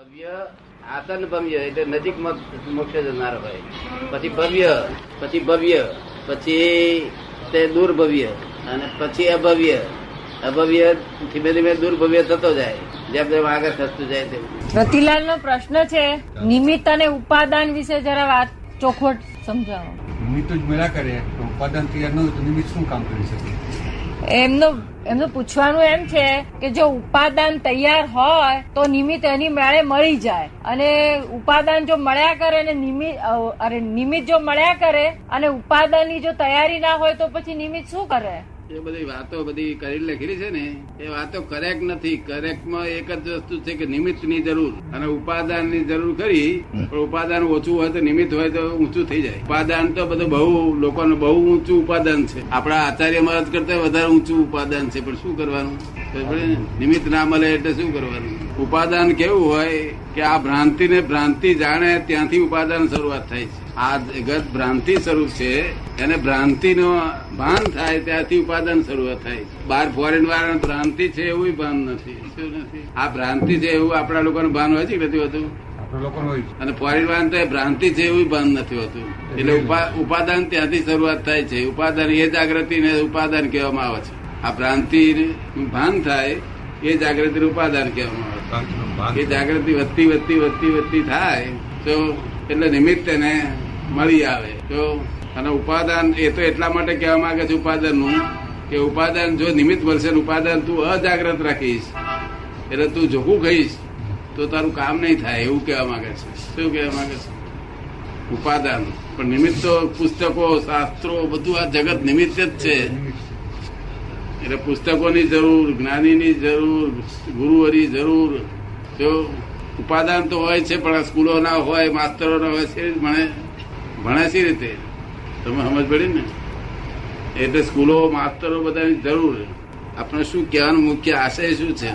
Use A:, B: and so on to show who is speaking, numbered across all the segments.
A: ભવ્ય આતન ભવ્ય એટલે નજીક મોક્ષ જનાર હોય. પછી ભવ્ય પછી ભવ્ય પછી તે દુર્ભવ્ય અને પછી અભવ્ય. અભવ્ય ધીમે ધીમે દુર્ભવ્ય થતો જાય. જેમ જેમ આગળ થતું જાય તેમ.
B: રતિલાલ નો પ્રશ્ન છે નિમિત્ત અને ઉપાદાન વિશે જરા વાત ચોખવટ સમજાવો.
C: નિમિત્ત જ મેળા કરે તો ઉપાદાન તૈયાર ન હોય તો નિમિત્ત શું કામ કરી શકે?
B: એમનું એમનું પૂછવાનું એમ છે કે જો ઉપાદાન તૈયાર હોય, તો નિમિત્ત એની મેળે મળી જાય. અને ઉપાદાન જો મળ્યા કરે અને નિમિત્ત અરે નિમિત્ત જો મળ્યા કરે, અને ઉપાદાનની જો તૈયારી ના હોય તો પછી નિમિત્ત શું કરે?
A: એ બધી વાતો બધી કરી લખેલી છે ને એ વાતો કરેક્ટ નથી. કરેક્ટમાં એક જ વસ્તુ છે કે નિમિત્તની જરૂર. અને ઉપાદાનની જરૂર ખરી પણ ઉપાદાન ઓછું હોય તો નિમિત્ત હોય તો ઊંચું થઈ જાય. ઉપાદાન તો બધું બહુ લોકોનું બહુ ઊંચું ઉપાદાન છે. આપણા આચાર્ય મહારાજ કરતા વધારે ઊંચું ઉપાદાન છે. પણ શું કરવાનું? નિમિત્ત ના મળે એટલે શું કરવાનું? ઉપાદાન કેવું હોય કે આ ભ્રાંતિ ને ભ્રાંતિ જાણે ત્યાંથી ઉપાદાન શરૂઆત થાય છે. આ જગત ભ્રાંતિ સ્વરૂપ છે એને ભ્રાંતિ નો ભાન થાય ત્યાંથી ઉપાદાન શરૂઆત થાય બાર ફોરેન વાળા ભ્રાંતિ છે એવું ભાન નથી. શું નથી? આ ભ્રાંતિ છે એવું આપણા લોકોનું ભાન હોય છે કે નથી હોતું?
C: છે.
A: અને ફોરેન વાળા તો એ ભ્રાંતિ છે એવું ભાન નથી હોતું. એટલે ઉપા- ઉપાદાન ત્યાંથી શરૂઆત થાય છે. ઉપાદાન એ જાગૃતિ ને ઉપાદાન કહેવામાં આવે છે. આ ભ્રાંતિ ભાન થાય એ જાગૃતિ ઉપાદાન કહેવામાં આવે છે.
C: ભ્રાંતિનું.
A: એ જાગૃતિ વધતી વધતી વધતી વધતી થાય, તો એટલે નિમિત્ત એને મળી આવે. તો અને ઉપાદાન, એ તો એટલા માટે કહેવા માંગે છે ઉપાદાનનું કે ઉપાદાન જો નિમિત્ત ને ઉપાદાન તું અજાગ્રત રાખીશ, એટલે તું જોખું કહીશ, તો તારું કામ નહીં થાય એવું કહેવા માંગે છે. શું કહેવા માંગે છે? ઉપાદાન. પણ નિમિત્ત પુસ્તકો, શાસ્ત્રો, બધું આ જગત નિમિત્ત જ છે. એટલે પુસ્તકોની જરૂર જ્ઞાનીની જરૂર ગુરુવરી જરૂર. જો ઉપાદાન તો હોય છે પણ આ સ્કૂલો ના હોય માસ્તરો ના હોય છે ભણે ભણે છે રીતે? તમે સમજ પડી ને? એટલે સ્કૂલો માસ્તરો બધાની જરૂર. આપણે શું કહેવાનું મુખ્ય આશય શું છે?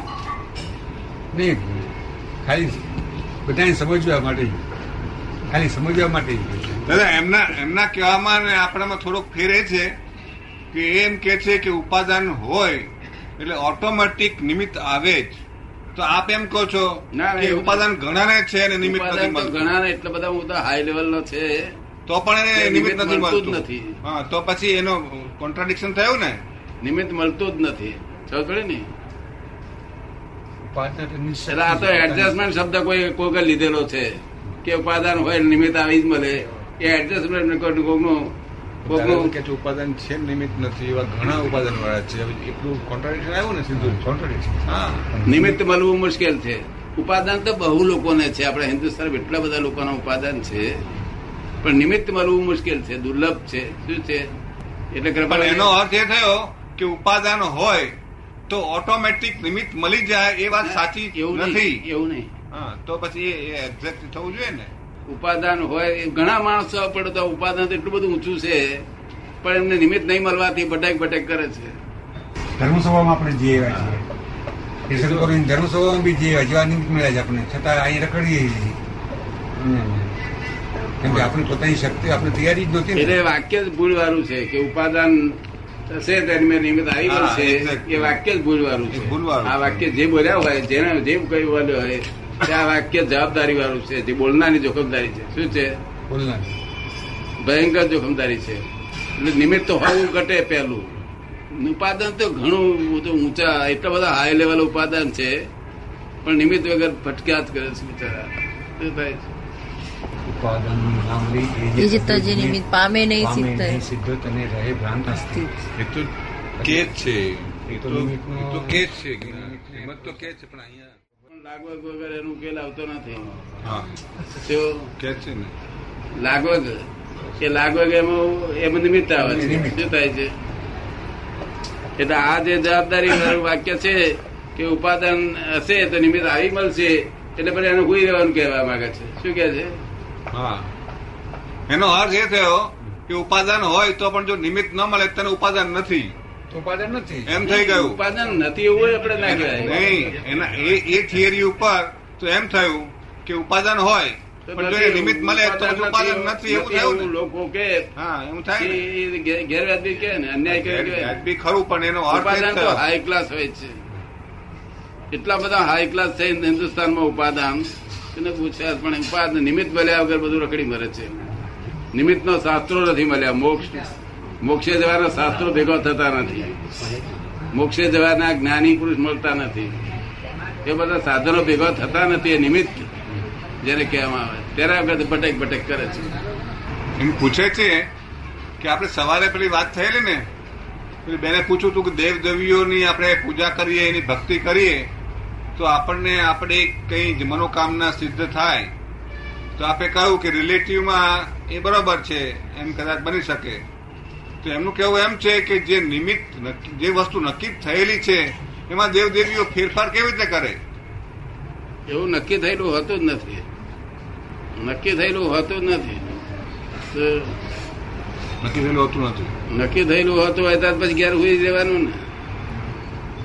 C: નહીં ખાલી બધાને સમજવા માટે ખાલી સમજવા માટે.
D: દાદા એમના એમના કહેવામાં ને આપણામાં થોડોક ફેર એ છે. કે એમ કે છે કે ઉપાદાન હોય એટલે ઓટોમેટિક નિમિત્ત આવે જ. તો આપ એમ કહો છો કે ઉપાદાન ઘણાને છે અને નિમિત્ત નથી મળતું?
A: ઘણા ને એટલા બધા હું તો હાઈ લેવલ નો છે.
D: તો પણ એને નિમિત્ત નથી
A: મળતું નથી.
D: હા તો પછી એનો કોન્ટ્રાડિક્શન થયું ને?
A: નિમિત્ત મળતું જ નથી. સમજ ને? એટલે આ તો એડજસ્ટમેન્ટ શબ્દ કોઈ કોઈ લીધેલો છે. કે ઉપાદાન હોય નિમિત્ત આવી જ મળે. એ એડજસ્ટમેન્ટ કોકનું
D: દાદા
A: કોકનું
D: કે છે ઉપાદાન છે નિમિત્ત નથી એવા ઘણા ઉપાદાન વાળા છે એટલું કોન્ટ્રાડિક્શન આવ્યું ને સિંધુ.
C: કોન્ટ્રાડિક્શન
D: હા.
A: નિમિત્ત મળવું મુશ્કેલ છે. ઉપાદાન તો બહુ લોકોને છે. આપણે હિન્દુસ્તાન એટલા બધા લોકોના ઉપાદાન છે. પણ નિમિત્ત મળવું મુશ્કેલ છે. દુર્લભ છે. શું છે? એટલે કૃપા
D: એનો અર્થ એ થયો કે ઉપાદાન હોય તો ઓટોમેટિક નિમિત્ત મળી જાય એ વાત સાચી
A: એવું
D: નથી
A: નથી. એવું નહીં.
D: હા તો પછી એ એક્ઝેક્ટ થવું જોઈએ ને.
A: ઉપાદાન હોય ઘણા માણસો પડે તો ઉપાદાન એટલું બધું ઊંચું છે પણ એમને નિમિત્ત નહીં મળવાથી ભટક ભટક કરે છે.
C: ધર્મસભામાં આપણે જે ધર્મસભામાં બી જે એવા જેવા નિમિત્ત મળ્યા છે આપણે છતાં અહીં રખડીએ કેમ કે આપણી પોતાની શક્તિ આપણે તૈયારી જ નથી.
A: એટલે વાક્ય જ ભૂલવાળું છે કે ઉપાદાન થશે તેની મેં નિમિત્ત આવી
D: છે
A: મળશે એ વાક્ય જ ભૂલવાળું છે.
D: ભૂલવાળું
A: આ વાક્ય જે બોલ્યા હોય જેને જે કહ્યું બોલ્યો હોય આ વાક્ય જવાબદારી વાળું છે જે બોલનારની જોખમદારી છે. શું છે?
C: બોલના
A: ભયંકર જોખમદારી છે. એટલે નિમિત્ત હોવું ઘટે પહેલું. ઉપાદાન તો ઘણું બધું ઊંચા એટલા બધા હાઈ લેવલ ઉપાદાન છે પણ નિમિત્ત વગર ફટક્યાત કરે છે બિચારા.
D: તો કે છે.
C: તો
D: તો તો તો પણ અહીંયા
A: લાગવગ વગર એનો ઉકેલ આવતો નથી.
D: હા.
A: તો
D: કે જ છે ને?
A: લાગવગ એ લાગવગ એમાં એમાં નિમિત્ત આવે છે. શું થાય છે? એટલે આ જે જવાબદારી વાક્ય છે કે ઉપાદાન હશે તો નિમિત્ત આવી મળશે એટલે પછી એનું ગુઈ રહેવાનું કહેવા માંગે છે. શું કે છે?
D: હા. એનો અર્થ એ થયો કે ઉપાદાન હોય તો પણ જો નિમિત્ત ન મળે તેને ઉપાદાન નથી.
C: ઉપાદાન નથી.
D: એમ થઈ ગયું.
A: ઉપાદન નથી એવું આપણે ના કહેવાય.
D: નહીં એના એ એ થિયરી ઉપર તો એમ થયું કે ઉપાદન હોય. પણ જો એ નિમિત્ત મળે તો ઉપાદન નથી એવું થયું
A: લોકો કે
D: હા એવું થાય
A: ગેરવાજબી કે ને અન્યાય કે
D: વાજબી ખરું પણ એનો અર્થ
A: તો હાઈ ક્લાસ હોય છે. એટલા બધા હાઈ ક્લાસ છે હિન્દુસ્તાનમાં ઉપાદાન. એને પૂછ્યા પણ ઉપાદન નિમિત્ત મળ્યા વગર બધું રખડી મરે છે. નિમિત્તનો શાસ્ત્રો નથી મળ્યા મોક્ષ. મોક્ષે જવાના શાસ્ત્રો ભેગા થતા નથી. મોક્ષે જવાના જ્ઞાની પુરુષ મળતા નથી. એ બધા સાધનો ભેગા થતા નથી એ નિમિત્ત જેને કહેવામાં આવે. ત્યારે વગર ભટેક ભટેક કરે છે.
D: એમ પૂછે છે કે આપણે સવારે પેલી વાત થયેલી ને, પેલી બેને પૂછ્યું હતું કે દેવ દેવીઓની આપણે પૂજા કરીએ, એની ભક્તિ કરીએ, તો આપણને આપણે કઈ મનોકામના સિદ્ધ થાય. તો આપણે કહ્યું કે રિલેટિવમાં એ બરોબર છે, એમ કદાચ બની શકે. તો એમનું કહેવું એમ છે કે જે નિમિત્ત જે વસ્તુ નક્કી જ થયેલી છે એમાં દેવદેવીઓ ફેરફાર કેવી રીતે કરે?
A: એવું નક્કી થયેલું હોતું જ નથી. નક્કી થયેલું હોતું જ નથી. તો
D: નક્કી થયેલું હોતું નથી.
A: નક્કી થયેલું હોતું હોય તો પછી ઘેર હોઈ જવાનું ને?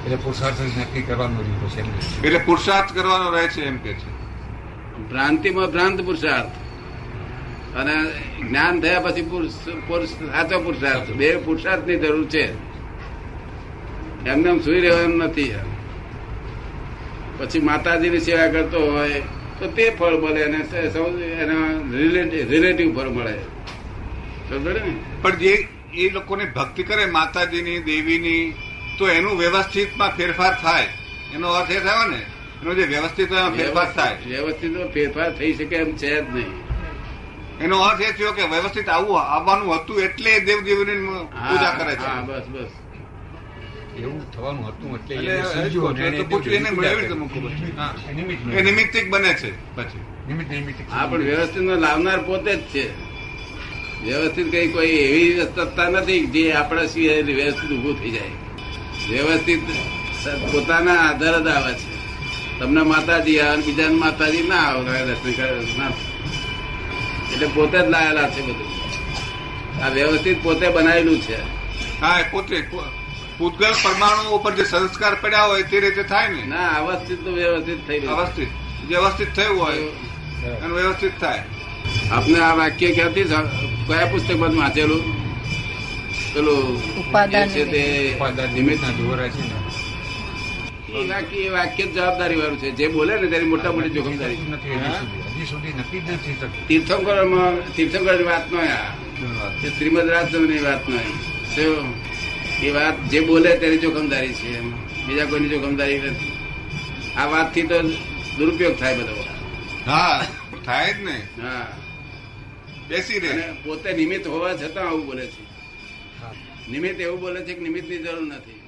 C: એટલે પુરુષાર્થ નક્કી કરવાનું.
D: એટલે પુરુષાર્થ કરવાનો રહે છે એમ કે છે.
A: ભ્રાંતિમાં ભ્રાંત પુરુષાર્થ. અને જ્ઞાન થયા પછી પુરુષ પુરુષ સાચો પુરુષાર્થ. બે પુરુષાર્થની જરૂર છે. એમને એમ સુઈ રહેવાનું નથી. પછી માતાજીની સેવા કરતો હોય તો તે ફળ મળે અને એના રિલેટિવ ફળ મળે.
D: પણ જે એ લોકોને ભક્તિ કરે માતાજીની દેવીની તો એનું વ્યવસ્થિતમાં ફેરફાર થાય. એનો અર્થ એ થયો ને? એનો જે વ્યવસ્થિત ફેરફાર થાય.
A: વ્યવસ્થિત ફેરફાર થઈ શકે એમ છે જ નહીં.
D: એનો અર્થ એ થયો કે વ્યવસ્થિત આવું આવવાનું હતું એટલે દેવદેવીની પૂજા કરે છે.
A: બસ બસ.
C: એવું થવાનું હતું એટલે
D: પૂછ્યું એને.
C: એ
D: નિમિત્તિક બને છે પછી.
C: નિમિત્ત
A: હા પણ વ્યવસ્થિત લાવનાર પોતે જ છે. વ્યવસ્થિત કઈ કોઈ એવી સત્તા નથી જે આપણા સિવાય વ્યવસ્થિત ઉભું થઈ જાય. વ્યવસ્થિત પોતાના આધાર જ આવે છે. તમને માતાજી આવે અને બીજાને માતાજી ના આવે દર્શન કરે ના. એટલે પોતે જ લાયેલા છે બધું. આ વ્યવસ્થિત પોતે બનાવેલું છે.
D: હા એ પોતે. પૂતગલ પરમાણુ ઉપર જે સંસ્કાર પડ્યા હોય તે રીતે થાય ને?
A: ના અવસ્થિત તો વ્યવસ્થિત થઈ ગયું.
D: અવસ્થિત. વ્યવસ્થિત થયું હોય અને વ્યવસ્થિત થાય.
A: આપને આ વાક્ય ક્યાંથી કયા પુસ્તકમાં વાંચેલું? પેલું
B: ઉપાદાન
A: છે તે નિમિત્ત.
C: દોરા છે ને.
A: એ વાક્ય એ વાક્ય જ જવાબદારી વાળું છે. જે બોલે ને તેની મોટા મોટી જોખમદારી
C: હજી સુધી નક્કી જ નથી થતું
A: તીર્થંકરોમાં તીર્થંકરની વાત નો આ. શ્રીમદ રાજની વાત નો એ વાત જે બોલે તેની જોખમદારી છે. બીજા કોઈની જોખમદારી નથી. આ વાતથી તો દુરુપયોગ થાય બધો.
D: હા થાય જ ને.
A: હા.
D: બેસી રહે.
A: પોતે નિમિત્ત હોવા છતાં આવું બોલે છે.
C: હા.
A: નિમિત્ત એવું બોલે છે કે નિમિત્તની જરૂર નથી.